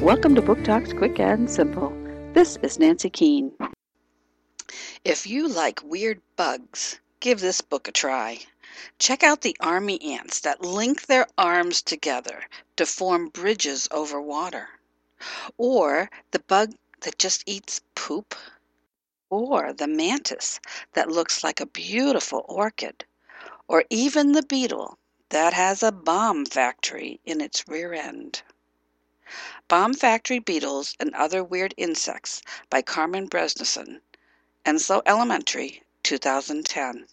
Welcome to Book Talks Quick and Simple. This is Nancy Keene. If you like weird bugs, give this book a try. Check out the army ants that link their arms together to form bridges over water. Or the bug that just eats poop. Or the mantis that looks like a beautiful orchid. Or even the beetle that has a bomb factory in its rear end. Bomb Factory Beetles and Other Weird Insects by Carmen Bredeson. Enslow Elementary, 2010.